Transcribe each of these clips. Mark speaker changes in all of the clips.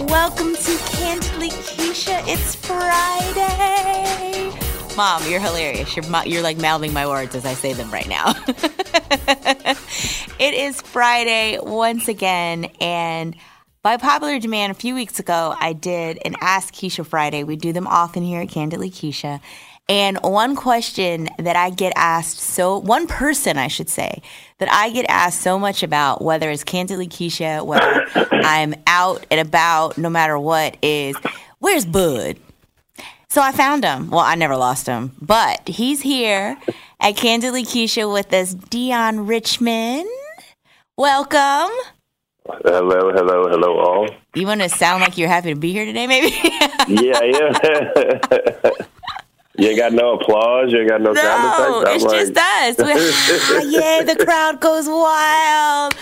Speaker 1: Welcome to Candidly Keisha. It's Friday. Mom, you're hilarious. You're, you're like mouthing my words as I say them right now. it is Friday once again, and by popular demand, a few weeks ago, I did an Ask Keisha Friday. We do them often here at Candidly Keisha. And one question that I get asked so, one person I should say, that I get asked so much about, whether it's Candidly Keisha, whether I'm out and about, no matter what, is where's Bud? So I found him. Well, I never lost him, but he's here at Candidly Keisha with us, Deon Richmond. Welcome.
Speaker 2: Hello, hello, hello, all.
Speaker 1: You want to sound like you're happy to be here today, maybe?
Speaker 2: yeah, yeah. You ain't got no applause. You ain't got no,
Speaker 1: no
Speaker 2: sound
Speaker 1: effects. it's like... just us. ah, yeah, the crowd goes wild.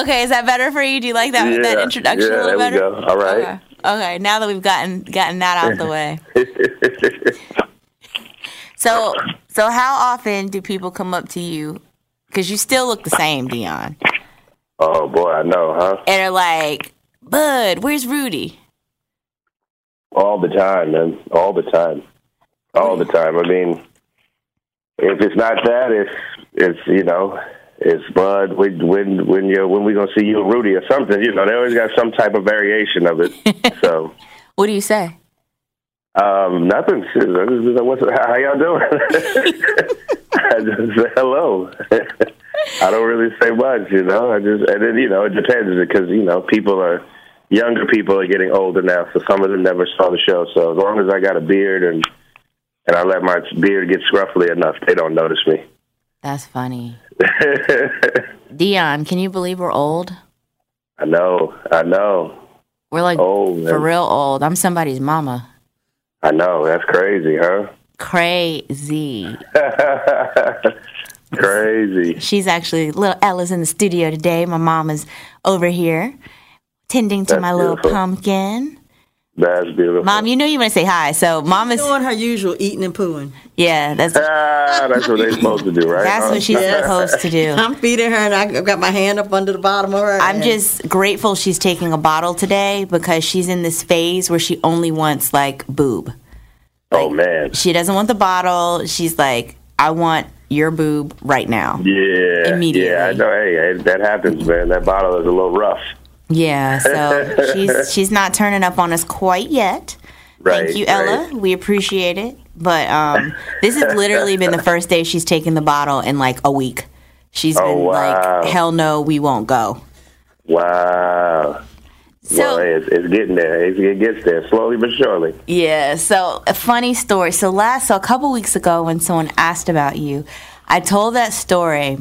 Speaker 1: okay, is that better for you? Do you like that
Speaker 2: yeah,
Speaker 1: that introduction
Speaker 2: yeah,
Speaker 1: a little
Speaker 2: there
Speaker 1: better?
Speaker 2: We go. All right.
Speaker 1: Okay. okay, now that we've gotten gotten that out the way. so, so how often do people come up to you? Because you still look the same, Deon.
Speaker 2: Oh boy, I know, huh?
Speaker 1: And they're like, "Bud, where's Rudy?"
Speaker 2: All the time, man. All the time. All the time. I mean, if it's not that, it's it's you know, it's Bud. When when when you when we gonna see you Rudy or something? You know, they always got some type of variation of it. so,
Speaker 1: what do you say?
Speaker 2: Um, nothing. What's how y'all doing? I just say hello. I don't really say much, you know. I just and then you know it depends because you know people are younger people are getting older now, so some of them never saw the show. So as long as I got a beard and and I let my beard get scruffy enough, they don't notice me.
Speaker 1: That's funny. Deon, can you believe we're old?
Speaker 2: I know, I know.
Speaker 1: We're like old, for real old. I'm somebody's mama.
Speaker 2: I know, that's crazy, huh?
Speaker 1: Crazy.
Speaker 2: crazy.
Speaker 1: She's actually little Ella's in the studio today. My mom is over here tending to
Speaker 2: That's
Speaker 1: my
Speaker 2: beautiful.
Speaker 1: little pumpkin.
Speaker 2: That's beautiful.
Speaker 1: Mom, you know you want to say hi. So mom is
Speaker 3: doing her usual eating and pooing.
Speaker 1: Yeah, that's
Speaker 2: ah, that's what they're supposed to do, right?
Speaker 1: That's
Speaker 2: huh?
Speaker 1: what she's supposed to do.
Speaker 3: I'm feeding her, and I've got my hand up under the bottom of her.
Speaker 1: I'm
Speaker 3: and-
Speaker 1: just grateful she's taking a bottle today because she's in this phase where she only wants like boob.
Speaker 2: oh man.
Speaker 1: She doesn't want the bottle. She's like, I want your boob right now.
Speaker 2: Yeah.
Speaker 1: Immediately.
Speaker 2: Yeah, I know. Hey, hey, that happens, man. That bottle is a little rough.
Speaker 1: Yeah, so she's she's not turning up on us quite yet.
Speaker 2: Right.
Speaker 1: Thank you, Ella.
Speaker 2: right.
Speaker 1: We appreciate it. But um, this has literally been the first day she's taken the bottle in like a week. She's
Speaker 2: Oh,
Speaker 1: been
Speaker 2: wow.
Speaker 1: like, hell no, we won't go.
Speaker 2: Wow.
Speaker 1: So
Speaker 2: well, it's, it's getting there. It's, it gets there slowly but surely.
Speaker 1: yeah, so a funny story. So last, so a couple weeks ago, when someone asked about you, I told that story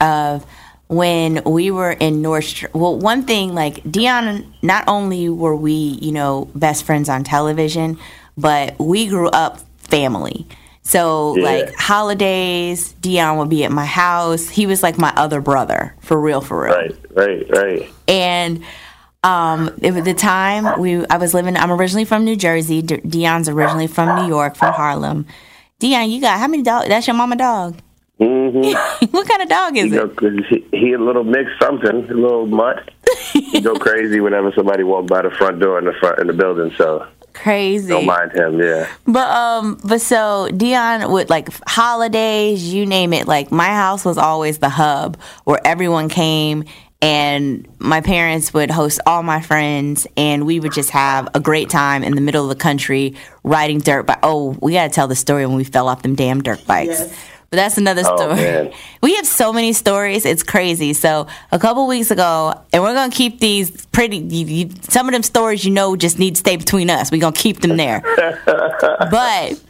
Speaker 1: of when we were in North. Well, one thing like Deon, not only were we, you know, best friends on television, but we grew up family. So
Speaker 2: Yeah.
Speaker 1: like holidays, Deon would be at my house. He was like my other brother, for real, for real.
Speaker 2: Right, right, right.
Speaker 1: And um, at the time we, I was living. I'm originally from New Jersey. Deon's originally from New York, from Harlem. Deon, you got how many dogs? That's your mama dog.
Speaker 2: Mm-hmm.
Speaker 1: what kind of dog is
Speaker 2: You know,
Speaker 1: it?
Speaker 2: 'cause he, he a little mix something, a little mutt. he go crazy whenever somebody walk by the front door in the front in the building. So
Speaker 1: Crazy.
Speaker 2: don't mind him. Yeah.
Speaker 1: But um, but so Deon would like holidays, you name it. Like my house was always the hub where everyone came and my parents would host all my friends, and we would just have a great time in the middle of the country riding dirt bike. Oh, we got to tell the story when we fell off them damn dirt bikes.
Speaker 3: Yes.
Speaker 1: But that's another
Speaker 2: Oh,
Speaker 1: story.
Speaker 2: man.
Speaker 1: We have so many stories; it's crazy. So a couple weeks ago, and we're gonna keep these pretty. You, you, some of them stories, you know, just need to stay between us. We're gonna keep them there. but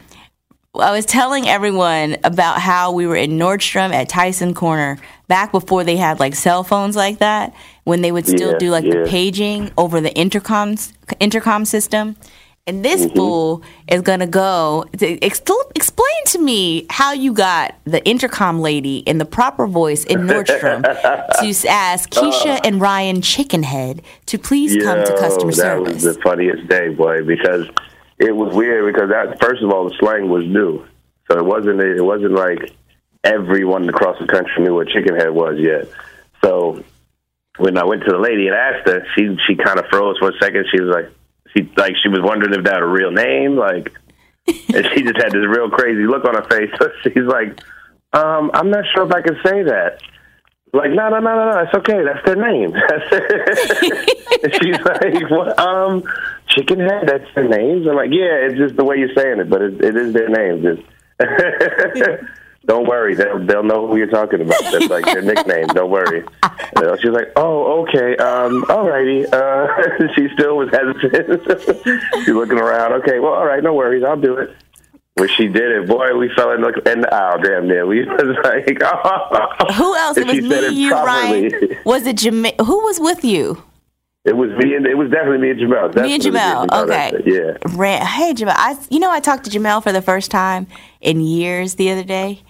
Speaker 1: I was telling everyone about how we were in Nordstrom at Tyson Corner back before they had like cell phones like that, when they would still
Speaker 2: Yeah,
Speaker 1: do like the paging over the intercoms intercom system. And this
Speaker 2: Mm-hmm.
Speaker 1: fool is gonna go to ex- explain to me how you got the intercom lady in the proper voice in Nordstrom to ask Keisha and Ryan Chickenhead to please come to
Speaker 2: Yo,
Speaker 1: customer
Speaker 2: that was the funniest day, boy, because it was weird because that first of all the slang was new, so it wasn't it wasn't like everyone across the country knew what Chickenhead was yet. So when I went to the lady and asked her, she she kind of froze for a second. She was like, she like she was wondering if that a real name, like, and she just had this real crazy look on her face. So she's like, um, I'm not sure if I can say that. Like, no, no, no, no, no, it's okay. That's their name. and she's like, what? Um, Chicken Head, that's their names? I'm like, yeah, it's just the way you're saying it, but it, it is their name. Just don't worry, they'll they'll know who you're talking about. That's like their nickname. Don't worry. And she's like, oh, okay, um, alrighty. Uh, she still was hesitant. she's looking around. Okay, well, all right, no worries, I'll do it. When she did it, boy, we fell in the, in the aisle damn near. We was like, oh.
Speaker 1: Who else? It was me,
Speaker 2: it
Speaker 1: you,
Speaker 2: properly.
Speaker 1: Ryan. Was it Jama- Who was with you?
Speaker 2: It was me and it was definitely me and Jamel.
Speaker 1: Me and. Jamel, Okay.
Speaker 2: Yeah.
Speaker 1: Ran- hey, Jamel. I, you know, I talked to Jamel for the first time in years the other day.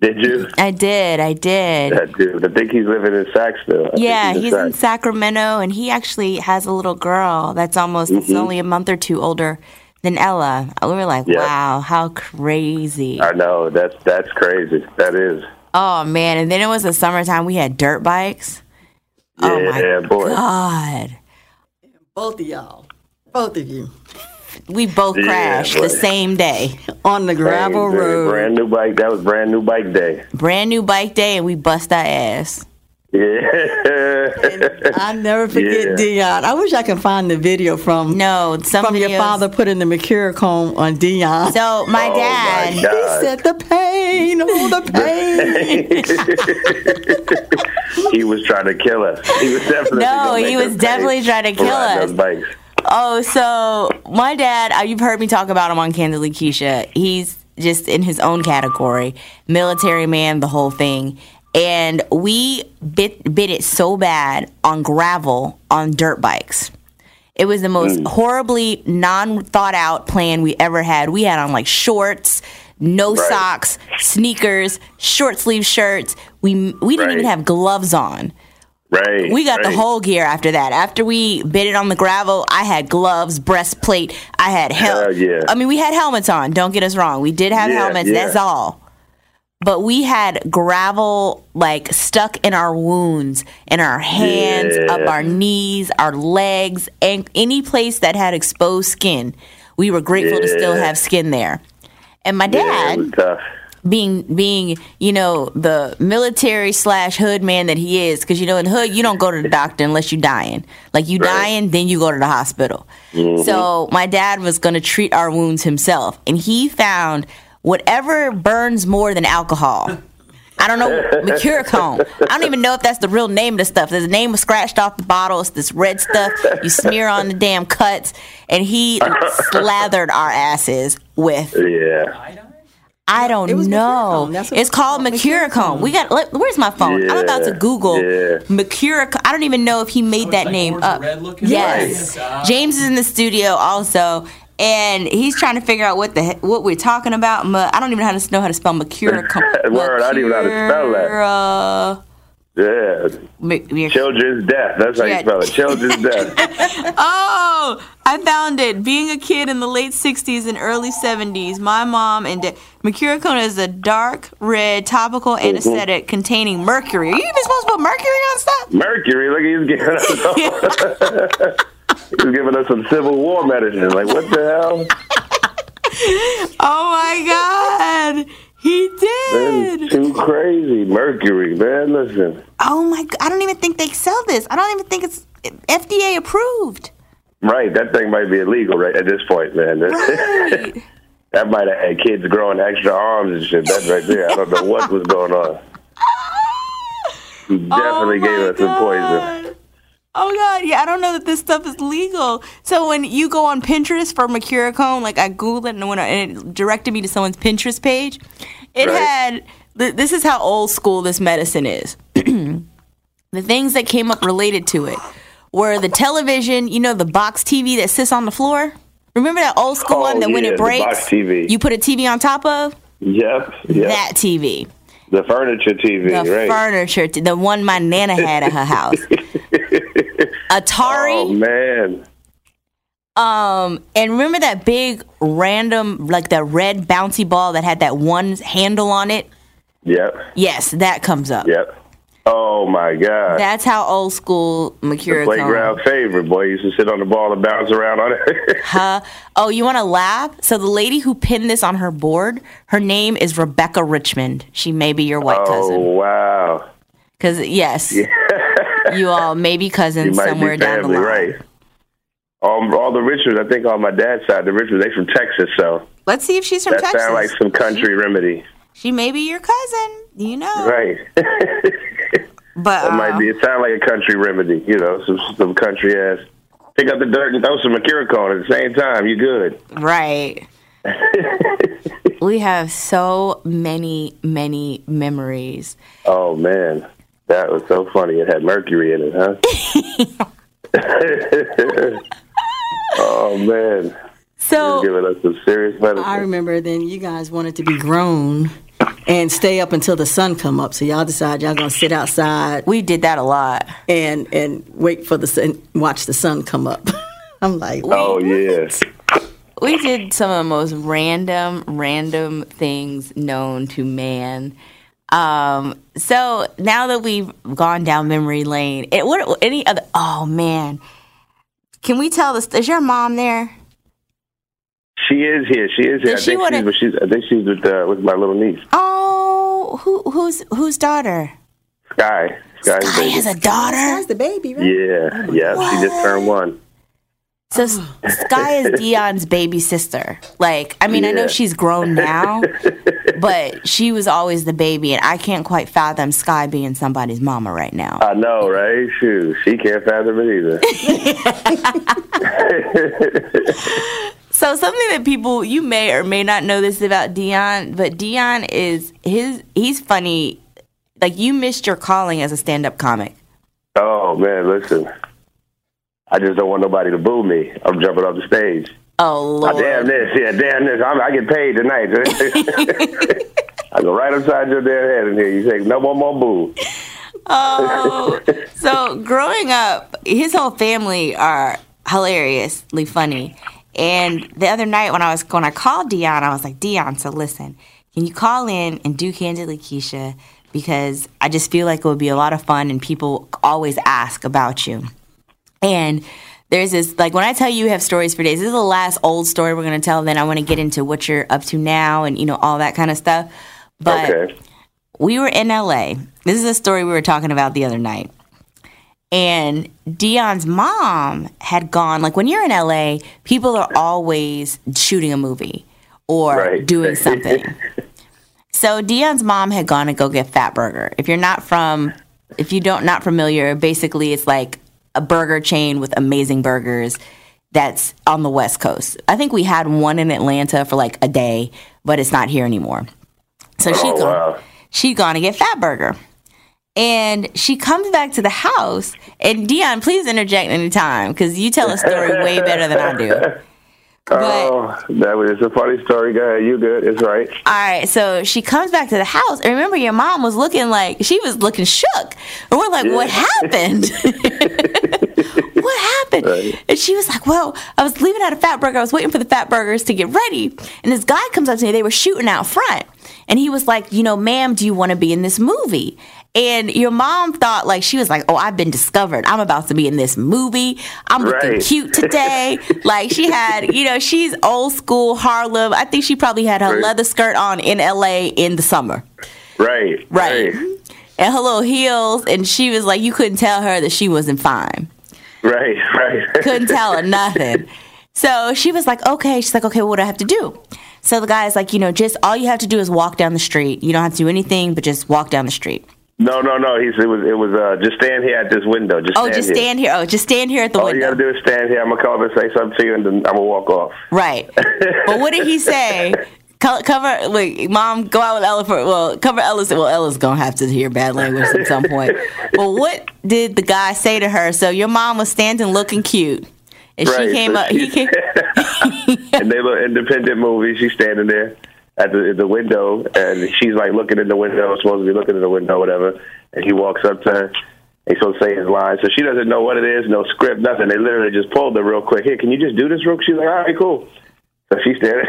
Speaker 2: Did you?
Speaker 1: I did. I did.
Speaker 2: That dude. I think he's living in Sac still. I
Speaker 1: Yeah, he's in
Speaker 2: Sac.
Speaker 1: Sacramento, and he actually has a little girl that's almost it's
Speaker 2: Mm-hmm.
Speaker 1: only a month or two older than Ella. We were like,
Speaker 2: Yeah.
Speaker 1: wow, how crazy!
Speaker 2: I know. That's that's crazy. That is.
Speaker 1: Oh man! And then it was the summertime. We had dirt bikes. Oh my
Speaker 2: yeah, boy.
Speaker 1: God!
Speaker 3: Both of y'all. Both of you.
Speaker 1: We both
Speaker 2: Yeah,
Speaker 1: crashed
Speaker 2: boy.
Speaker 1: the same day.
Speaker 3: On the gravel
Speaker 2: Same day,
Speaker 3: road.
Speaker 2: Brand new bike. That was brand new bike day.
Speaker 1: Brand new bike day, and we bust our ass.
Speaker 2: Yeah.
Speaker 3: I never forget
Speaker 2: Yeah.
Speaker 3: Deon. I wish I could find the video from
Speaker 1: No, some
Speaker 3: from your
Speaker 1: videos-
Speaker 3: father putting the Mercurochrome on Deon.
Speaker 1: So my
Speaker 2: Oh,
Speaker 1: dad.
Speaker 2: my
Speaker 3: he
Speaker 2: God.
Speaker 3: said the pain, oh the pain.
Speaker 2: he was trying to kill us. He was definitely.
Speaker 1: No,
Speaker 2: gonna
Speaker 1: he was
Speaker 2: us
Speaker 1: definitely trying to
Speaker 2: for
Speaker 1: kill
Speaker 2: riding
Speaker 1: us. Oh, so my dad, uh, you've heard me talk about him on Candidly Keisha. He's just in his own category, military man, the whole thing. And we bit bit it so bad on gravel on dirt bikes. It was the most
Speaker 2: Mm.
Speaker 1: horribly non thought out plan we ever had. We had on like shorts, no
Speaker 2: Right.
Speaker 1: socks, sneakers, short sleeve shirts. We we didn't even have gloves on.
Speaker 2: Right.
Speaker 1: We got the whole gear after that. After we bit it on the gravel, I had gloves, breastplate. I had hel-
Speaker 2: Hell yeah.
Speaker 1: I mean, we had helmets on. Don't get us wrong. We did have
Speaker 2: Yeah,
Speaker 1: helmets.
Speaker 2: yeah.
Speaker 1: That's all. But we had gravel like stuck in our wounds, in our hands,
Speaker 2: Yeah.
Speaker 1: up our knees, our legs, and any place that had exposed skin. We were grateful to still have skin there. And my dad
Speaker 2: it was tough.
Speaker 1: Being being you know the military slash hood man that he is because you know in hood you don't go to the doctor unless you're dying like you
Speaker 2: Right.
Speaker 1: dying then you go to the hospital mm-hmm. so my dad was going to treat our wounds himself and he found whatever burns more than alcohol I don't know Mercurochrome. I don't even know if that's the real name of the stuff. There's a name was scratched off the bottle. It's this red stuff you smear on the damn cuts, and he slathered our asses with
Speaker 2: Yeah.
Speaker 1: I don't
Speaker 3: It was
Speaker 1: know.
Speaker 3: That's what
Speaker 1: It's called
Speaker 3: it's
Speaker 1: We got. Let, where's my phone? I'm about to Google
Speaker 2: yeah.
Speaker 1: Mercurochrome. I don't even know if he made that
Speaker 4: like
Speaker 1: name up.
Speaker 4: red?
Speaker 1: Yes.
Speaker 4: Right.
Speaker 1: James is in the studio also, and he's trying to figure out what the what we're talking about. I don't even know how to know how to spell Mercurochrome.
Speaker 2: Word, I don't even know how to spell that. Yeah. Children's death. That's how
Speaker 1: Yeah.
Speaker 2: you spell it. Children's death.
Speaker 1: Oh, I found it. Being a kid in the late 60s and early 70s, my mom and dad. Mercurochrome is a dark red topical
Speaker 2: Mm-hmm.
Speaker 1: anesthetic containing mercury. Are you even supposed to put mercury on stuff?
Speaker 2: Mercury, look, he's giving us he's giving us some Civil War medicine. Like, what the hell?
Speaker 1: Oh my God. He did.
Speaker 2: is too crazy. Mercury, man. Listen.
Speaker 1: Oh my! I don't even think they sell this. I don't even think it's FDA approved.
Speaker 2: Right, that thing might be illegal right at this point, man.
Speaker 1: Right.
Speaker 2: that might have had kids growing extra arms and shit. That right there. I don't know what was going on. He oh definitely
Speaker 1: Oh
Speaker 2: gave us some poison.
Speaker 1: God. Oh god, yeah, I don't know that this stuff is legal. So when you go on Pinterest for Mercurochrome, like I googled it and, when I, and it directed me to someone's Pinterest page, it
Speaker 2: Right.
Speaker 1: had th- this is how old school this medicine is. the things that came up related to it were the television, you know, the box TV that sits on the floor. Remember that old school
Speaker 2: Oh,
Speaker 1: one that when it breaks, you put a TV on top of
Speaker 2: Yep, yep.
Speaker 1: that TV.
Speaker 2: the furniture TV,
Speaker 1: the
Speaker 2: right?
Speaker 1: furniture, t- the one my nana had at her house. Atari.
Speaker 2: oh man,
Speaker 1: Um, and remember that big random, like that red bouncy ball that had that one handle on it?
Speaker 2: yep,
Speaker 1: Yes, that comes up.
Speaker 2: yep. Oh my God.
Speaker 1: That's how old school Mercure
Speaker 2: Playground favorite boy used to sit on the ball and bounce around on it.
Speaker 1: Huh? Oh, you want to laugh? So the lady who pinned this on her board, her name is Rebecca Richmond. She may be your white
Speaker 2: oh
Speaker 1: cousin.
Speaker 2: Oh wow,
Speaker 1: Because yes, you all may be
Speaker 2: you
Speaker 1: cousins somewhere
Speaker 2: be
Speaker 1: down the line.
Speaker 2: right? Um, all the Richards, I think on my dad's side, the Richards, they from Texas, so
Speaker 1: Let's see if she's from
Speaker 2: that
Speaker 1: Texas.
Speaker 2: sounds like some country remedy,
Speaker 1: she may be your cousin. You know,
Speaker 2: right?
Speaker 1: but
Speaker 2: That
Speaker 1: uh,
Speaker 2: might be. It sounds like a country remedy, you know, some some country ass. Pick up the dirt and throw some Mercurochrome at the same time. You good?
Speaker 1: Right. we have so many, many memories.
Speaker 2: Oh man, that was so funny. It had mercury in it, huh? oh man,
Speaker 1: So,
Speaker 2: you're giving us some serious medicine.
Speaker 3: I remember then you guys wanted to be grown and stay up until the sun come up. So y'all decide y'all gonna sit outside
Speaker 1: we did that a lot.
Speaker 3: and and wait for the sun, watch the sun come up. I'm like,
Speaker 2: oh yes,
Speaker 1: We did some of the most random, random things known to man. Um, so now that we've gone down memory lane, it, what any other? Oh man, can we tell this? Is your mom there?
Speaker 2: she is here. She is here. I
Speaker 1: she
Speaker 2: think
Speaker 1: wanna-
Speaker 2: she's, she's. I think she's with uh, with my little niece,
Speaker 1: Oh, who who's whose daughter?
Speaker 2: Sky. Sky's
Speaker 1: Sky
Speaker 2: baby.
Speaker 1: has a daughter.
Speaker 3: that's the baby, right?
Speaker 2: Yeah, yeah. She just turned one.
Speaker 1: So S- Sky is Deon's baby sister. Like, I mean, I know she's grown now, but she was always the baby, and I can't quite fathom Sky being somebody's mama right now.
Speaker 2: I know, right? Shoot, she can't fathom it either.
Speaker 1: So something that people you may or may not know this about Deon, but Deon is his he's funny. Like you missed your calling as a stand-up comic.
Speaker 2: oh man, listen. I just don't want nobody to boo me. I'm jumping off the stage.
Speaker 1: Oh
Speaker 2: Oh,
Speaker 1: lord.
Speaker 2: damn this, yeah, damn this. I'm, I get paid tonight. I go right upside your damn head in here. You say no more, more boo.
Speaker 1: Oh, so growing up, his whole family are hilariously funny. And the other night when I was when I called Deon, I was like, Deon, so listen, can you call in and do Candidly Keisha? Because I just feel like it would be a lot of fun and people always ask about you. And there's this like when I tell you you have stories for days, this is the last old story we're gonna tell, then I wanna get into what you're up to now and you know, all that kind of stuff. But
Speaker 2: Okay.
Speaker 1: we were in LA. This is a story we were talking about the other night. And Deon's mom had gone, like when you're in LA, people are always shooting a movie or
Speaker 2: Right.
Speaker 1: doing something. so Deon's mom had gone to go get Fatburger. If you're not from, if you don't not familiar, basically it's like a burger chain with amazing burgers that's on the West Coast. I think we had one in Atlanta for like a day, but it's not here anymore. So she
Speaker 2: Oh,
Speaker 1: gone,
Speaker 2: wow.
Speaker 1: she'd gone to get Fatburger. And she comes back to the house, and Deon, please interject anytime because you tell a story way better than I do. But
Speaker 2: oh, that was a funny story. Go ahead. You good. It's right.
Speaker 1: all right, so she comes back to the house, and remember, your mom was looking like she was looking shook, and we're like, "What happened? what happened?"
Speaker 2: Right.
Speaker 1: And she was like, "Well, I was leaving out a fat burger. I was waiting for the fat burgers to get ready, and this guy comes up to me. They were shooting out front, and he was like, "You know, ma'am, do you want to be in this movie?" And your mom thought like she was like, "Oh, I've been discovered. I'm about to be in this movie. I'm looking cute today." like she had, you know, she's old school Harlem. I think she probably had her
Speaker 2: Right.
Speaker 1: leather skirt on in LA in the summer.
Speaker 2: Right.
Speaker 1: Right. Mm-hmm. And her little heels and she was like you couldn't tell her that she wasn't fine.
Speaker 2: Right. Right.
Speaker 1: couldn't tell her nothing. So she was like, okay. She's like, okay, what do I have to do? So the guy's like, you know, just all you have to do is walk down the street. You don't have to do anything, but just walk down the street.
Speaker 2: No, no, no. He said it was it was uh, just stand here at this window. Just
Speaker 1: Oh, just
Speaker 2: here.
Speaker 1: stand here. Oh, just stand here at the
Speaker 2: All you gotta do is stand here. I'm gonna come up and say something to you, and then I'm gonna walk off.
Speaker 1: Right. but what did he say? Co- Cover, like, mom, go out with Ella for, well, cover Ella's, well, Ella's gonna have to hear bad language at some point. But what did the guy say to her? So your mom was standing looking cute. And
Speaker 2: right.
Speaker 1: she came
Speaker 2: so
Speaker 1: up, he came,
Speaker 2: and they look independent movie. She's standing there at the the window, and she's like looking in the window, supposed to be looking in the window, whatever. And he walks up to her. And he's supposed to say his line, so she doesn't know what it is, no script, nothing. They literally just pulled her real quick. Here, can you just do this real? She's like, all right, cool. So she's standing.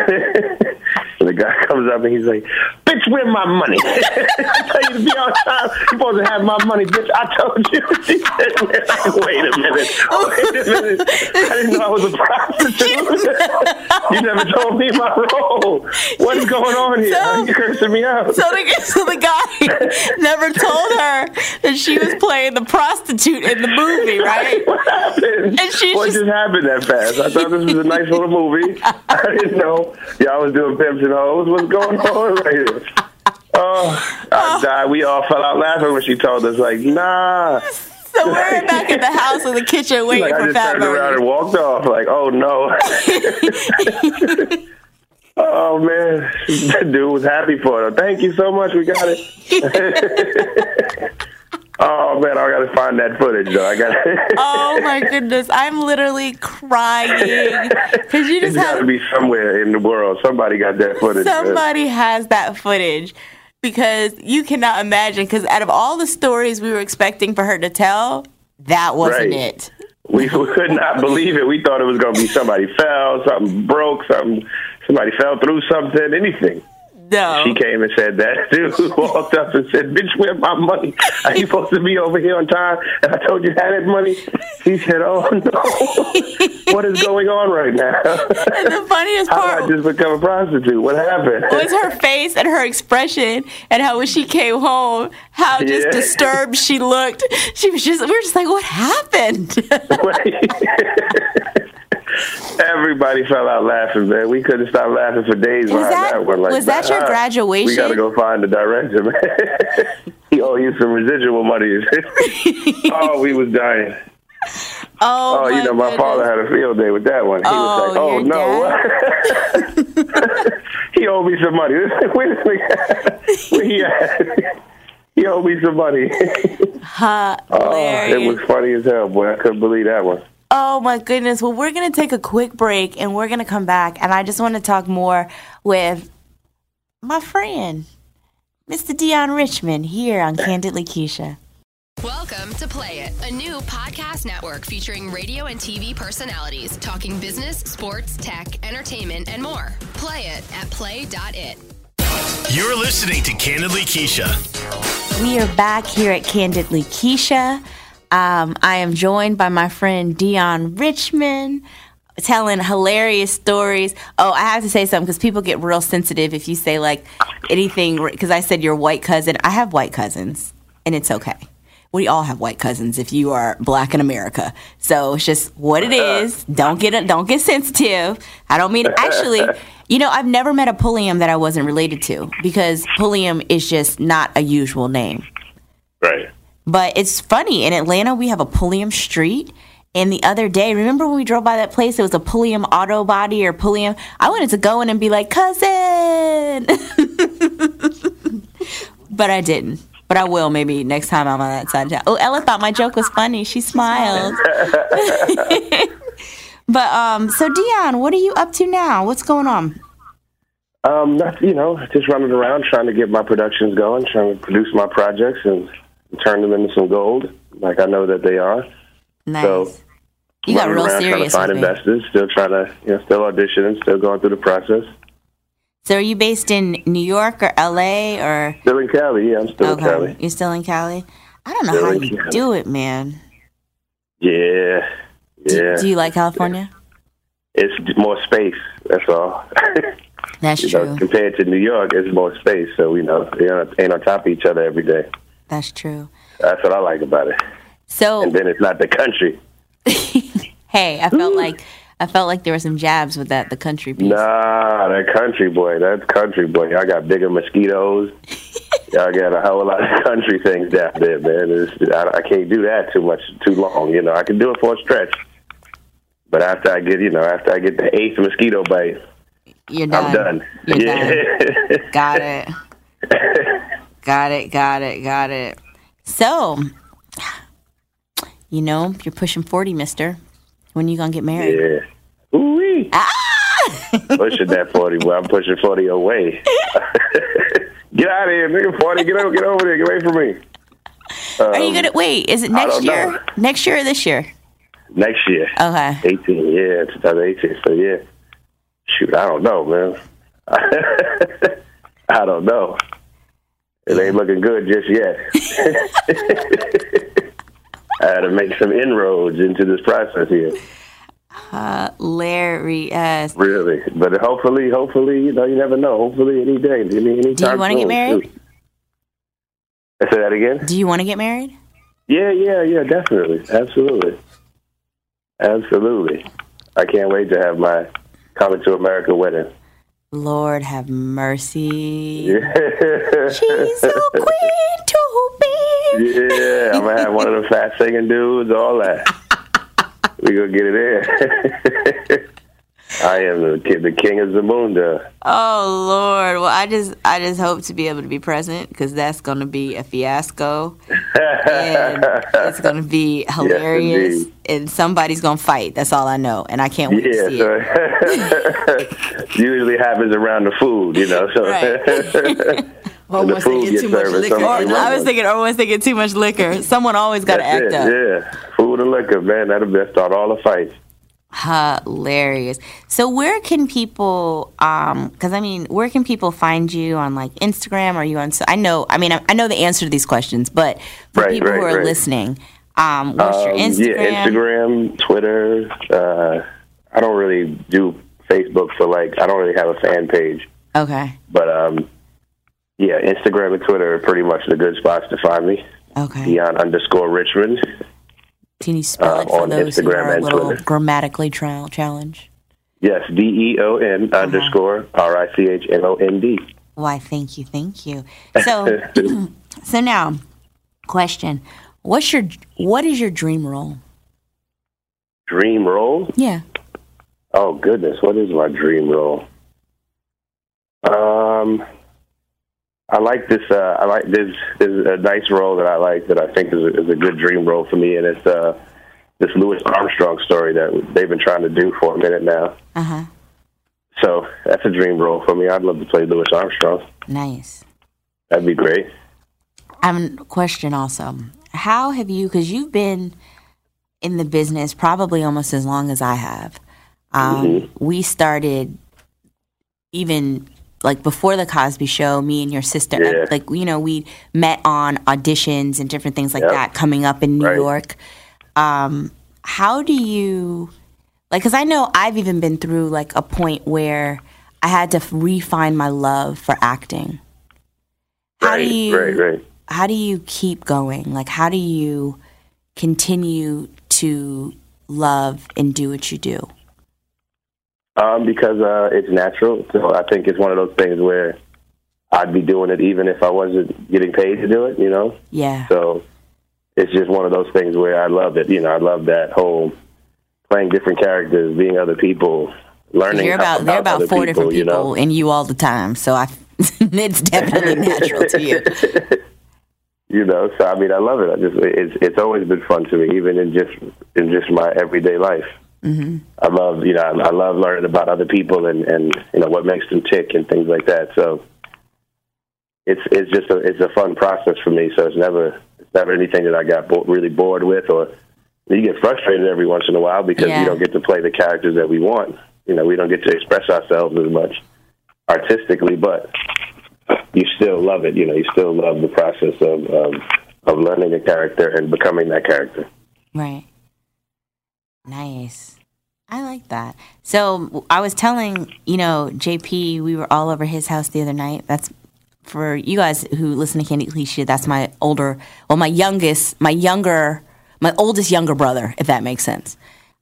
Speaker 2: and the guy comes up and he's like, "Bitch, where my money? I tell you to be on time. You're supposed to have my money, bitch. I told you." She said, "Wait a minute. Wait a minute. I didn't know I was a prostitute. you never told me my role. What is going on here?
Speaker 1: So-
Speaker 2: You're cursing me out."
Speaker 1: So the, so the guy never told her that she was playing the prostitute in the movie, right?
Speaker 2: What happened?
Speaker 1: And she
Speaker 2: what
Speaker 1: just-
Speaker 2: just happened that fast? I thought this was a nice little movie. I didn't know y'all was doing pimps and hoes. What's going on right here? Oh, I oh. died. We all fell out laughing when she told us, like, nah.
Speaker 1: So we're back in the house in the kitchen waiting
Speaker 2: Like, I
Speaker 1: for
Speaker 2: just
Speaker 1: Fat
Speaker 2: turned around and walked off, like, oh no. oh man, that dude was happy for her. Thank you so much. We got it. oh man, I gotta find that footage though. I got.
Speaker 1: Oh my goodness, I'm literally crying because you just
Speaker 2: It's
Speaker 1: just
Speaker 2: got to be somewhere in the world. Somebody got that footage. man.
Speaker 1: somebody has that footage because you cannot imagine. Because out of all the stories we were expecting for her to tell, that wasn't
Speaker 2: Right.
Speaker 1: it.
Speaker 2: We could not believe it. We thought it was going to be somebody fell, something broke, something, somebody fell through something, anything.
Speaker 1: No.
Speaker 2: She came and said that. Dude walked up and said, "Bitch, where my money? Are you supposed to be over here on time?" And I told you I had that money. She said, "Oh no, what is going on right now?
Speaker 1: and the funniest
Speaker 2: How
Speaker 1: part
Speaker 2: did I just become a prostitute? What happened?"
Speaker 1: was her face and her expression and how when she came home, how just
Speaker 2: Yeah.
Speaker 1: disturbed she looked. She was just we were just like, what happened?
Speaker 2: Everybody fell out laughing, man. We couldn't stop laughing for days
Speaker 1: Was that-
Speaker 2: that, one. Like,
Speaker 1: was that your
Speaker 2: "Ah,
Speaker 1: graduation?"
Speaker 2: We got to go find the director, man. he owe you some residual money. oh, we was dying.
Speaker 1: oh,
Speaker 2: Oh, you know, my
Speaker 1: goodness.
Speaker 2: father had a field day with that one. He was like,
Speaker 1: Oh,
Speaker 2: "Oh no, he owed me some money. Where this nigga? Where he at? He owed me some money. oh, it was funny as hell, boy. I couldn't believe that one.
Speaker 1: Oh my goodness. Well, we're going to take a quick break and we're going to come back. And I just want to talk more with my friend, Mr. Deon Richmond, here on Candidly Keisha.
Speaker 4: Welcome to Play It, a new podcast network featuring radio and TV personalities talking business, sports, tech, entertainment, and more. Play it at play.it.
Speaker 5: You're listening to Candidly Keisha.
Speaker 1: We are back here at Candidly Keisha. Um, I am joined by my friend Deon Richmond, telling hilarious stories. Oh, I have to say something because people get real sensitive if you say like anything. Because I said your white cousin. I have white cousins, and it's okay. We all have white cousins if you are black in America. So it's just what it is. Don't get. Don't get sensitive. I don't mean actually. You know, I've never met a Pulliam that I wasn't related to because Pulliam is just not a usual name.
Speaker 2: Right.
Speaker 1: But it's funny in Atlanta we have a Pulliam Street. And the other day, remember when we drove by that place? It was a Pulliam Auto Body or Pulliam. I wanted to go in and be like, cousin, but I didn't. But I will maybe next time I'm on that side of town. Oh, Ella thought my joke was funny. She smiled. but um, so Deon, what are you up to now? What's going on?
Speaker 2: Um, you know, just running around trying to get my productions going, trying to produce my projects and turn them into some gold, like I know that they are.
Speaker 1: Nice.
Speaker 2: So,
Speaker 1: you got real
Speaker 2: around
Speaker 1: serious
Speaker 2: trying to find investors, still trying to, you know, still auditioning, still going through the process.
Speaker 1: So are you based in New York or LA or
Speaker 2: Still in Cali. Yeah, I'm still in
Speaker 1: okay?
Speaker 2: Cali.
Speaker 1: You're still in Cali. I don't know
Speaker 2: Still
Speaker 1: how you
Speaker 2: Cali.
Speaker 1: do it, man.
Speaker 2: Yeah,
Speaker 1: Do,
Speaker 2: yeah.
Speaker 1: do you like California?
Speaker 2: it's more space. That's all.
Speaker 1: That's
Speaker 2: you
Speaker 1: true.
Speaker 2: know, compared to New York, it's more space. So you know, they ain't ain't on top of each other every day.
Speaker 1: That's true.
Speaker 2: That's what I like about it.
Speaker 1: So
Speaker 2: And then it's not the country.
Speaker 1: hey, I felt like I felt like there were some jabs with that the country piece.
Speaker 2: Nah, that country boy. that country boy. Y'all got bigger mosquitoes. Y'all got a whole lot of country things down there, man. It's, I, I can't do that too much, too long. You know, I can do it for a stretch, but after I get, you know, after I get the eighth mosquito bite,
Speaker 1: You're done.
Speaker 2: I'm done.
Speaker 1: You're
Speaker 2: yeah.
Speaker 1: done. Got it. Got it. Got it. Got it. So, you know, you're pushing forty, Mister. When you gonna get married?
Speaker 2: yeah. Ooh-wee.
Speaker 1: Ah!
Speaker 2: pushing that forty. Well, I'm pushing forty away. get out of here, nigga. Forty. Get over. Get over there. Get away from me.
Speaker 1: Are you gonna wait? Is it next year?
Speaker 2: know.
Speaker 1: Next year or this year?
Speaker 2: Next year.
Speaker 1: Okay.
Speaker 2: 18, yeah, 2018. So yeah, shoot, I don't know, man. I don't know. It ain't looking good just yet. I had to make some inroads into this process here,
Speaker 1: Larry
Speaker 2: really. But hopefully, hopefully, you know, you never know. Hopefully, any day, any, any
Speaker 1: Do you want to get married?
Speaker 2: I say that again.
Speaker 1: Do you want to get married?
Speaker 2: Yeah, yeah, yeah, definitely, absolutely, absolutely. I can't wait to have my coming to America wedding.
Speaker 1: Lord have mercy.
Speaker 2: Yeah.
Speaker 1: She's a queen to be.
Speaker 2: Yeah, I'm gonna have one of them fat singing dudes, all that. we gonna get it in. I am the king, the king of Zamunda.
Speaker 1: Oh Lord! Well, I just I just hope to be able to be present because that's going to be a fiasco, and it's going to be hilarious,
Speaker 2: indeed.
Speaker 1: and somebody's going to fight. That's all I know, and I can't wait
Speaker 2: Yeah,
Speaker 1: to see it.
Speaker 2: usually happens around the food, you know. So
Speaker 3: once they get too much liquor.
Speaker 1: Or, I was thinking, or once they get too much liquor, someone always got to act
Speaker 2: That's
Speaker 1: up.
Speaker 2: yeah, food and liquor, man. That'll best start all the fights.
Speaker 1: Hilarious. So where can people um cuz I mean, where can people find you on like Instagram are you on so I know I mean I, I know the answer to these questions, but for
Speaker 2: Right,
Speaker 1: people who are
Speaker 2: right.
Speaker 1: listening, um what's your
Speaker 2: Um,
Speaker 1: Instagram?
Speaker 2: Yeah, Instagram, Twitter. Uh, I don't really do Facebook for like. I don't really have a fan page.
Speaker 1: Okay.
Speaker 2: But um, yeah, Instagram and Twitter are pretty much the good spots to find me.
Speaker 1: Okay.
Speaker 2: Deon underscore Richmond.
Speaker 1: Can you spell
Speaker 2: uh,
Speaker 1: it for
Speaker 2: on
Speaker 1: those who
Speaker 2: Instagram
Speaker 1: are a little
Speaker 2: Twitter.
Speaker 1: grammatically trial challenge?
Speaker 2: Yes, D E O N
Speaker 1: Uh-huh.
Speaker 2: underscore R I C H M O N D.
Speaker 1: Why, thank you, thank you. So, so now, question: What's your what is your dream role?
Speaker 2: Dream role?
Speaker 1: Yeah.
Speaker 2: Oh goodness, what is my dream role? Um, I like this. Uh, I like this. This Is a nice role that I like that I think is a, is a good dream role for me, and it's uh, this Louis Armstrong story that they've been trying to do for a minute now.
Speaker 1: Uh huh.
Speaker 2: So that's a dream role for me. I'd love to play Louis Armstrong.
Speaker 1: Nice.
Speaker 2: That'd be great.
Speaker 1: I'm um, question also: How have you? Because you've been in the business probably almost as long as I have. Um, We started even like before the Cosby Show. Me and your sister,
Speaker 2: Yeah.
Speaker 1: like you know, we met on auditions and different things like
Speaker 2: Yep.
Speaker 1: that coming up in New
Speaker 2: Right.
Speaker 1: York. Um, how do you like? Because I know I've even been through like a point where I had to refine my love for acting. How
Speaker 2: right,
Speaker 1: do you?
Speaker 2: right, right.
Speaker 1: how do you keep going? Like, how do you continue to love and do what you do?
Speaker 2: Um, because uh, it's natural. So I think it's one of those things where I'd be doing it even if I wasn't getting paid to do it. You know.
Speaker 1: Yeah.
Speaker 2: So it's just one of those things where I love it. You know, I love that whole playing different characters, being other people, learning.
Speaker 1: You're about, they're about four different
Speaker 2: you
Speaker 1: people
Speaker 2: know?
Speaker 1: and you all the time. So I, it's definitely natural to you.
Speaker 2: You know, so I mean, I love it. I just it's it's always been fun to me, even in just in just my everyday life. Mm-hmm. I love you know I, I love learning about other people and and you know what makes them tick and things like that. So it's it's just a it's a fun process for me. So it's never it's never anything that I got bo- really bored with or you get frustrated every once in a while because
Speaker 1: Yeah.
Speaker 2: we don't get to play the characters that we want. You know, we don't get to express ourselves as much. artistically, but you still love it. You know, you still love the process of of, of learning a character and becoming that character.
Speaker 1: Right. Nice. I like that. So I was telling, you know, JP, we were all over his house the other night. That's for you guys who listen to Candidly Keisha. That's my older, well, my youngest, my younger, my oldest younger brother, if that makes sense.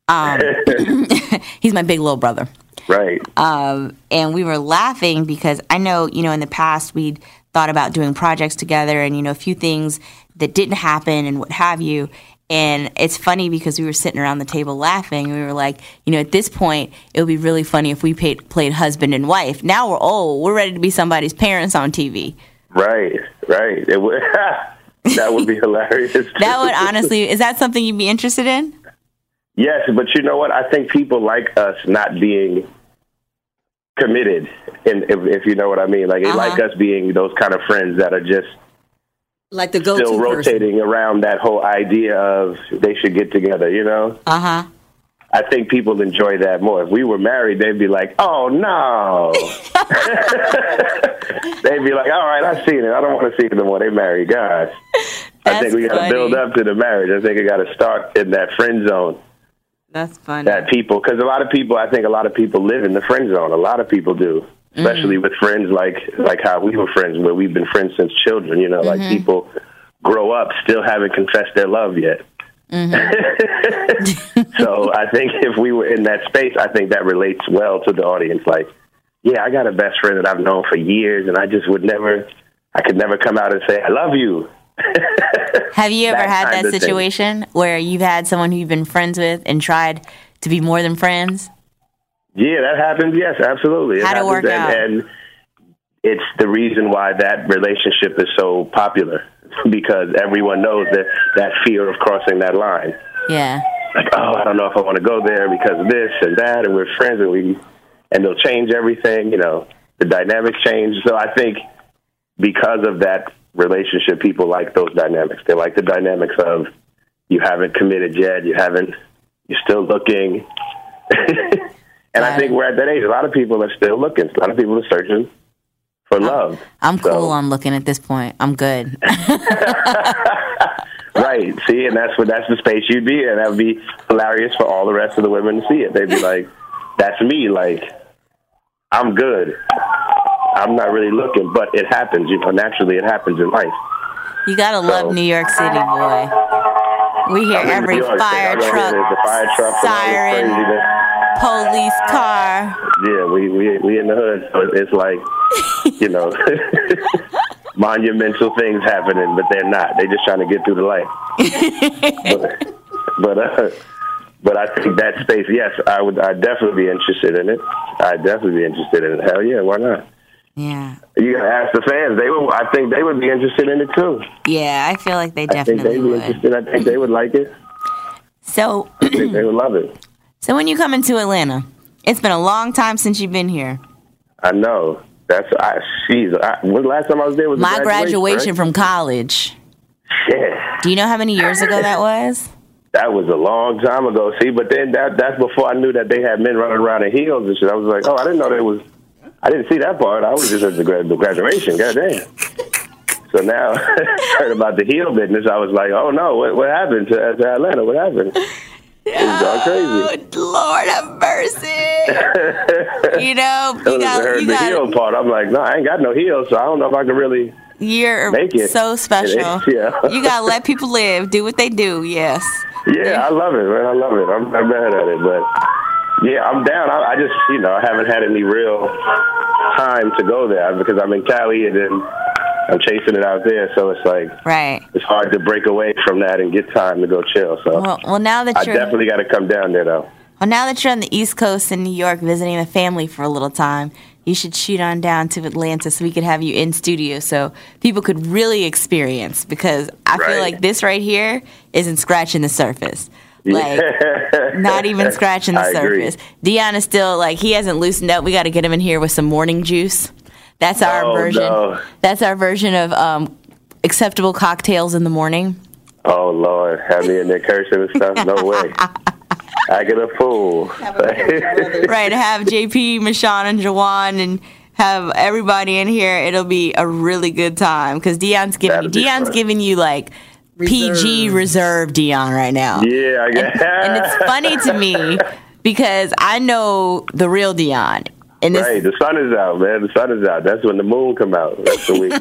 Speaker 1: Um, he's my big little brother.
Speaker 2: Right.
Speaker 1: Um, and we were laughing because I know, you know, in the past we'd thought about doing projects together and, you know, a few things that didn't happen and what have you. And it's funny because we were sitting around the table laughing. And we were like, you know, at this point, it would be really funny if we paid, played husband and wife. Now we're old. We're ready to be somebody's parents on TV.
Speaker 2: Right. Right. It would. that would be hilarious.
Speaker 1: That would honestly, is that something you'd be interested in?
Speaker 2: Yes, but you know what? I think people like us not being committed, and if, if you know what I mean, like they
Speaker 1: Uh-huh.
Speaker 2: like us being those kind of friends that are just
Speaker 3: Like the go-to
Speaker 2: still
Speaker 3: person.
Speaker 2: rotating around that whole idea of they should get together. You know,
Speaker 1: Uh huh.
Speaker 2: I think people enjoy that more. If we were married, they'd be like, "Oh no," they'd be like, "All right, I've seen it. I don't want to see it anymore. They married, guys." I think we got to build up to the marriage. I think we got to start in that friend zone.
Speaker 1: That's funny.
Speaker 2: that people because a lot of people I think a lot of people live in the friend zone. A lot of people do, especially mm-hmm. with friends like like how we were friends, where we've been friends since children. You know, like mm-hmm. people grow up still haven't confessed their love yet. Mm-hmm. so I think if we were in that space, I think that relates well to the audience. Like, yeah, I got a best friend that I've known for years, and I just would never, I could never come out and say I love you.
Speaker 1: Have you ever
Speaker 2: that
Speaker 1: had that
Speaker 2: of thing.
Speaker 1: situation where you've had someone who you've been friends with and tried to be more than friends?
Speaker 2: Yeah, that happens. Yes, absolutely.
Speaker 1: It
Speaker 2: happens,
Speaker 1: work
Speaker 2: and,
Speaker 1: out?
Speaker 2: and it's the reason why that relationship is so popular because everyone knows that that fear of crossing that line.
Speaker 1: Yeah.
Speaker 2: Like, oh, I don't know if I want to go there because of this and that, and we're friends, and we and they'll change everything. You know, the dynamics change. So I think because of that relationship, people like those dynamics. They like the dynamics of you haven't committed yet, you haven't, you're still looking. and I think we're at that age. A lot of people are still looking. A lot of people are searching for love.
Speaker 1: I'm
Speaker 2: So-
Speaker 1: cool on looking at this point. I'm good.
Speaker 2: Right. See, and that's what that's the space you'd be in. That would be hilarious for all the rest of the women to see it. They'd be like, "That's me." Like, I'm good. I'm not really looking, but it happens. You know, naturally, it happens in life.
Speaker 1: You gotta love New York City, boy. We hear every fire truck,
Speaker 2: fire truck and all
Speaker 1: siren. Police car.
Speaker 2: Yeah, we we we in the hood, so it's like, you know, monumental things happening, but they're not. They're just trying to get through the life. but but, uh, but I think that space, yes, I would. I'd definitely be interested in it. I'd definitely be interested in it. Hell yeah, why not?
Speaker 1: Yeah.
Speaker 2: You gotta ask the fans. They would. I think they would be interested in it too.
Speaker 1: Yeah, I feel like they definitely
Speaker 2: I think be
Speaker 1: would.
Speaker 2: interested. I think they would like it.
Speaker 1: So,
Speaker 2: I think they would love it.
Speaker 1: So when you come into Atlanta, it's been a long time since you've been here.
Speaker 2: I know. That's I. Jeez, when the last time I was there was
Speaker 1: My graduation
Speaker 2: right?
Speaker 1: from college.
Speaker 2: Yeah.
Speaker 1: Do you know how many years ago that was?
Speaker 2: That was a long time ago. See, but then that that's before I knew that they had men running around in heels and shit. I was like, oh, I didn't know there was. I didn't see that part. I was just at the, gra- the graduation. God damn. So now I heard about the heel business. I was like, oh no, what what happened to, to Atlanta? What happened? It's gone crazy.
Speaker 1: Oh, Lord have mercy. you know, you got, you
Speaker 2: the
Speaker 1: got,
Speaker 2: heel part. I'm like, no, I ain't got no heels, so I don't know if I can really.
Speaker 1: you're
Speaker 2: make it.
Speaker 1: so special.
Speaker 2: Yeah.
Speaker 1: you gotta let people live, do what they do. Yes.
Speaker 2: Yeah, I love it, man. I love it. I'm not mad at it, but yeah, I'm down. I, I just, you know, I haven't had any real time to go there because I'm in Cali and then I'm chasing it out there. So it's like
Speaker 1: Right.
Speaker 2: it's hard to break away from that and get time to go chill. So
Speaker 1: Well, well, now that
Speaker 2: I
Speaker 1: you're
Speaker 2: definitely got to come down there though.
Speaker 1: well, now that you're on the East Coast in New York visiting the family for a little time, you should shoot on down to Atlanta so we could have you in studio so people could really experience. Because I feel like this right here isn't scratching the surface. Like not even scratching the
Speaker 2: I agree.
Speaker 1: surface. Deon is still like he hasn't loosened up. We got to get him in here with some morning juice. That's our
Speaker 2: Oh,
Speaker 1: version.
Speaker 2: no.
Speaker 1: That's our version of um, acceptable cocktails in the morning.
Speaker 2: Oh Lord, have me in there cursing and stuff? No way. I get a fool.
Speaker 1: right, have JP, Michonne, and Jawan, and have everybody in here. It'll be a really good time because Deon's giving you,
Speaker 2: That'd be
Speaker 1: Deon's
Speaker 2: fun.
Speaker 1: giving you like PG reserve Deon right now.
Speaker 2: Yeah, I guess.
Speaker 1: And it's funny to me because I know the real Deon. And
Speaker 2: Right, the sun is out, man. The sun is out. That's when the moon come out. That's when we, we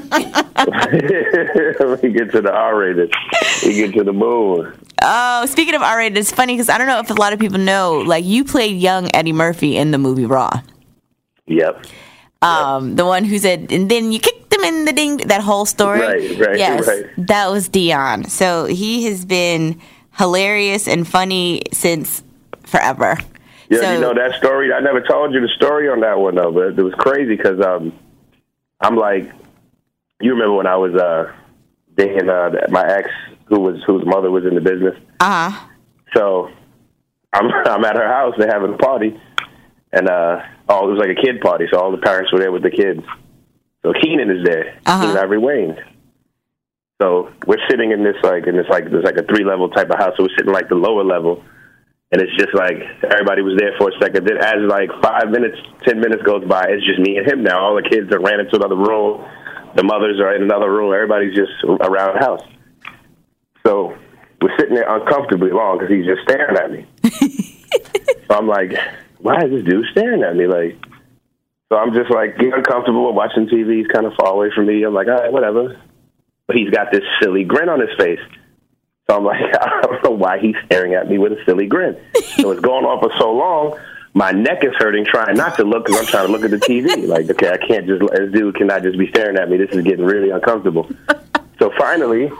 Speaker 2: get to the R rated. We get to the moon.
Speaker 1: oh, speaking of R rated, it's funny because I don't know if a lot of people know, like you played young Eddie Murphy in the movie Raw.
Speaker 2: Yep.
Speaker 1: Um, the one who said, and then you kicked him in the ding. That whole story.
Speaker 2: Right, right,
Speaker 1: yes,
Speaker 2: right.
Speaker 1: that was Deon. So he has been hilarious and funny since forever.
Speaker 2: Yeah,
Speaker 1: so,
Speaker 2: you know that story. I never told you the story on that one though, but it was crazy because um, I'm like, you remember when I was uh dating uh, my ex, who was whose mother was in the business.
Speaker 1: Uh huh.
Speaker 2: So I'm I'm at her house. They're having a party, and uh, oh, it was like a kid party. So all the parents were there with the kids. So Keenen is there.
Speaker 1: Uh-huh.
Speaker 2: Keenen Ivory Wayans. So we're sitting in this like in this like there's like a three level type of house. So we're sitting like the lower level, and it's just like everybody was there for a second. Then as like five minutes, ten minutes goes by, it's just me and him now. All the kids are ran into another room. The mothers are in another room. Everybody's just around the house. So we're sitting there uncomfortably long because he's just staring at me. so I'm like, why is this dude staring at me? Like, so I'm just like getting uncomfortable watching TV. He's kind of far away from me. I'm like, all right, whatever. But he's got this silly grin on his face. So I'm like, I don't know why he's staring at me with a silly grin. So it's going on for so long. My neck is hurting trying not to look because I'm trying to look at the TV. Like, okay, I can't just, this dude cannot just be staring at me. This is getting really uncomfortable. So finally,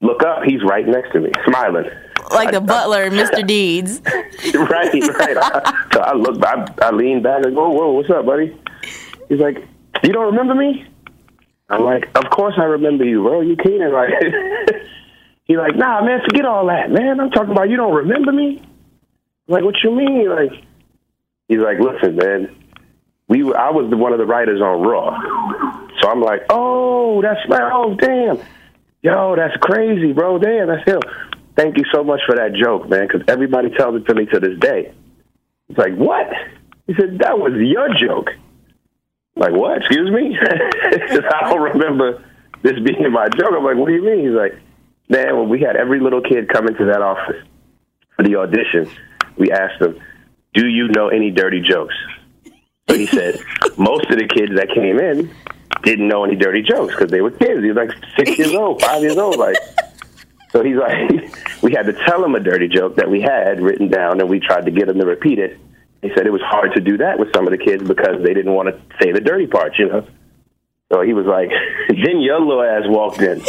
Speaker 2: look up. He's right next to me, smiling.
Speaker 1: Like
Speaker 2: I-
Speaker 1: the butler, in Mr. Deeds.
Speaker 2: right, right. I, so I look, I, I lean back and go, "Whoa, what's up, buddy?" He's like, "You don't remember me?" I'm like, "Of course I remember you, bro. You Keenen, like." He's like, "Nah, man, forget all that, man. I'm talking about you don't remember me." I'm like, what you mean? Like, he's like, "Listen, man, we were, I was the, one of the writers on Raw, so I'm like, oh, that's my oh, damn." Yo, that's crazy, bro. Damn, that's him. Thank you so much for that joke, man, because everybody tells it to me to this day. It's like, what? He said, that was your joke. Like, what? Excuse me? He I don't remember this being my joke. I'm like, what do you mean? He's like, man, when we had every little kid come into that office for the audition, we asked them, do you know any dirty jokes? So he said, most of the kids that came in didn't know any dirty jokes because they were kids. He was like six years old, five years old. Like, so he's like, we had to tell him a dirty joke that we had written down, and we tried to get him to repeat it. He said it was hard to do that with some of the kids because they didn't want to say the dirty parts, you know. So he was like, then your little ass walked in,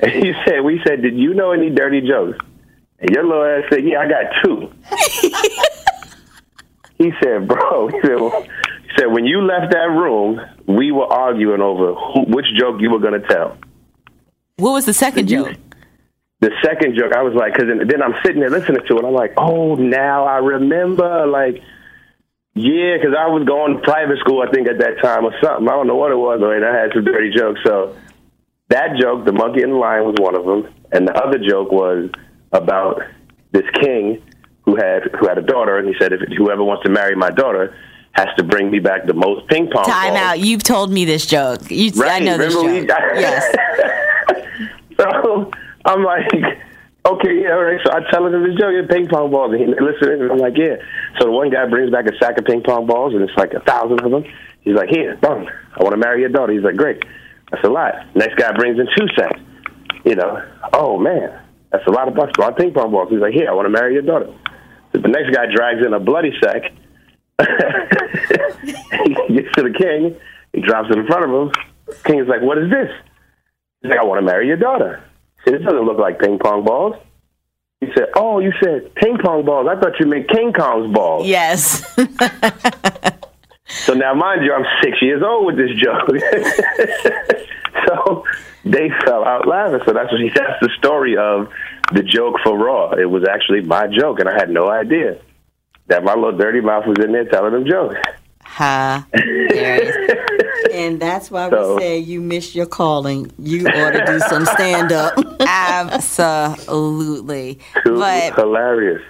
Speaker 2: and he said, we said, did you know any dirty jokes? And your little ass said, yeah, I got two. He said, "Bro," he said, well, "He said when you left that room, we were arguing over who, which joke you were going to tell."
Speaker 1: What was the second
Speaker 2: You-
Speaker 1: joke?
Speaker 2: The second joke, I was like, because then, then I'm sitting there listening to it. I'm like, "Oh, now I remember." Like, yeah, because I was going to private school, I think at that time or something. I don't know what it was, but I had some dirty jokes. So that joke, the monkey and the lion, was one of them, and the other joke was about this king who had who had a daughter, and he said, "If whoever wants to marry my daughter." Has to bring me back the most ping pong
Speaker 1: Time
Speaker 2: balls.
Speaker 1: out. You've told me this joke. You, I
Speaker 2: Right,
Speaker 1: know this joke.
Speaker 2: we-
Speaker 1: yes.
Speaker 2: So I'm like, okay, yeah, all right. So I tell him this joke, yeah, ping pong balls, and he listening, and I'm like, yeah. So the one guy brings back a sack of ping pong balls, and it's like a thousand of them. He's like, here, boom, I want to marry your daughter. He's like, great, that's a lot. Next guy brings in two sacks. You know, oh man, that's a lot of bucks, of ping pong balls. He's like, here, I want to marry your daughter. The next guy drags in a bloody sack. he gets to the king. He drops it in front of him. King is like, what is this? He's like, I want to marry your daughter. He said, this doesn't look like ping pong balls. He said, oh, you said ping pong balls. I thought you meant King Kong's balls.
Speaker 1: Yes.
Speaker 2: So now, mind you, I'm six years old with this joke. so they fell out laughing. So that's what he, that's the story of the joke for Raw. It was actually my joke, and I had no idea that my little dirty mouth was in there telling them jokes.
Speaker 1: Hilarious.
Speaker 3: And that's why
Speaker 2: So-
Speaker 3: we say you missed your calling. You ought to do some stand up.
Speaker 1: Absolutely.
Speaker 2: Too
Speaker 1: But
Speaker 2: hilarious.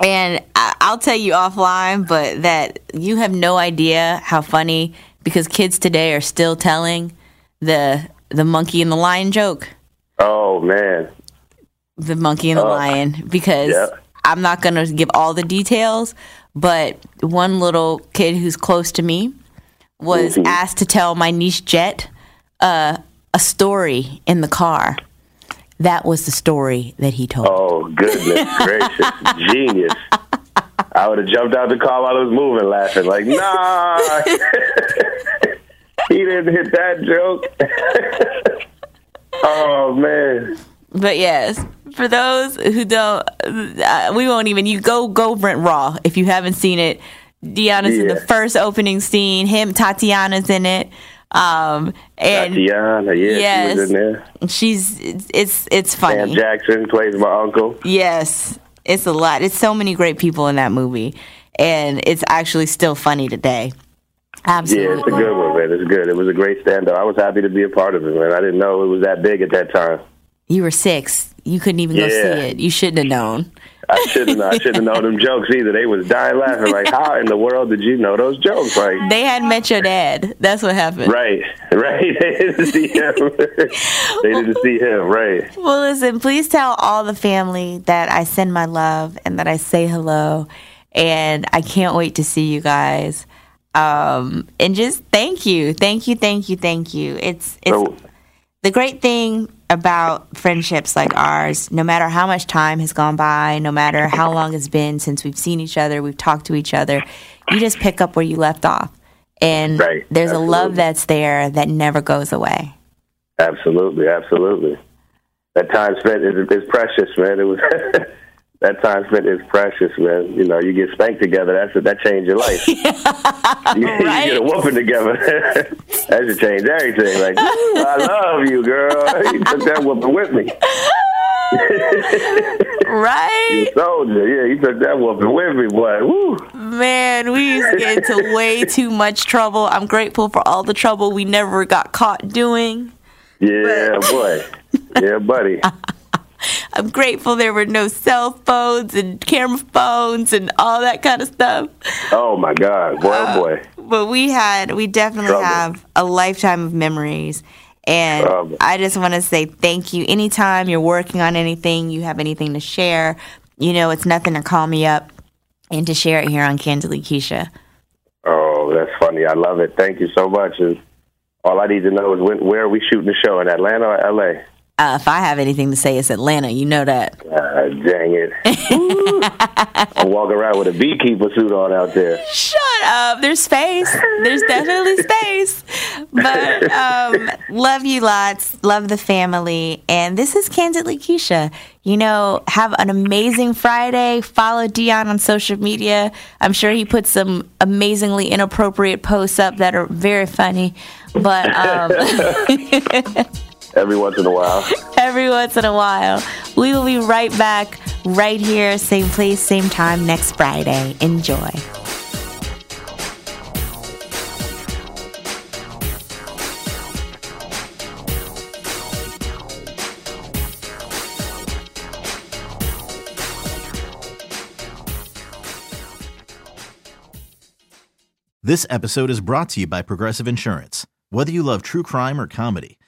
Speaker 1: And I, I'll tell you offline, but that you have no idea how funny because kids today are still telling the the monkey and the lion joke.
Speaker 2: Oh man,
Speaker 1: the monkey and the lion because
Speaker 2: Yeah.
Speaker 1: I'm not going to give all the details, but one little kid who's close to me was
Speaker 2: Mhm.
Speaker 1: asked to tell my niece Jet uh, a story in the car. That was the story that he told.
Speaker 2: oh goodness gracious, genius. I would have jumped out the car while it was moving, laughing like, nah. he didn't hit that joke. oh man.
Speaker 1: But yes, for those who don't, uh, we won't even. You go go rent Raw if you haven't seen it. Deon's in the first opening scene. Him, Tatyana's in it. Um, and
Speaker 2: Tatyana, yeah, she
Speaker 1: Yes.
Speaker 2: was in there.
Speaker 1: she's it's it's, it's
Speaker 2: Sam. Jackson plays my uncle.
Speaker 1: Yes, it's a lot. It's so many great people in that movie, and it's actually still funny today. Absolutely.
Speaker 2: Yeah, it's a good one, man. It's good. It was a great stand up. I was happy to be a part of it, man. I didn't know it was that big at that time.
Speaker 1: You were six. You couldn't even go see it. You shouldn't have known.
Speaker 2: I shouldn't. I shouldn't have known them jokes either. They was dying laughing. Like, how in the world did you know those jokes? Like,
Speaker 1: They had met your dad. That's what happened.
Speaker 2: right, right. They didn't see him. they didn't see him. Right.
Speaker 1: Well, listen, please tell all the family that I send my love and that I say hello. And I can't wait to see you guys. Um, and just thank you. Thank you, thank you, thank you. It's it's the great thing about friendships like ours, no matter how much time has gone by, no matter how long it's been since we've seen each other, we've talked to each other, you just pick up where you left off. And
Speaker 2: Right,
Speaker 1: there's a love that's there that never goes away.
Speaker 2: absolutely, absolutely. That time spent is, is precious, man. It was. That time spent is precious, man. You know, you get spanked together. That's that changed your life. you, you get a whooping together. that should change everything. Like, I love you, girl. You took that whooping with me.
Speaker 1: Right?
Speaker 2: You a soldier. Yeah, you took that whooping with me, boy. Woo.
Speaker 1: Man, we used to get into way too much trouble. I'm grateful for all the trouble we never got caught doing.
Speaker 2: Yeah, boy. Yeah, buddy.
Speaker 1: I'm grateful there were no cell phones and camera phones and all that kind of stuff.
Speaker 2: Oh my God, boy, oh uh, boy.
Speaker 1: But we had, we definitely
Speaker 2: Trouble.
Speaker 1: have a lifetime of memories. And
Speaker 2: Trouble.
Speaker 1: I just want to say thank you. Anytime you're working on anything, you have anything to share, you know, it's nothing to call me up and to share it here on Candidly Keisha.
Speaker 2: Oh, that's funny. I love it. Thank you so much. And all I need to know is when, where are we shooting the show in Atlanta or L.A.
Speaker 1: Uh, if I have anything to say, it's Atlanta. You know that.
Speaker 2: Ah, dang it. I'm walking around with a beekeeper suit on out there.
Speaker 1: Shut up. There's space. There's definitely space. But um, love you lots. Love the family. And this is Candidly Keisha. You know, have an amazing Friday. Follow Deon on social media. I'm sure he puts some amazingly inappropriate posts up that are very funny. But um,
Speaker 2: Every once in a while.
Speaker 1: every once in a while, we will be right back, right here, same place, same time next Friday. Enjoy.
Speaker 6: This episode is brought to you by Progressive Insurance. Whether you love true crime or comedy,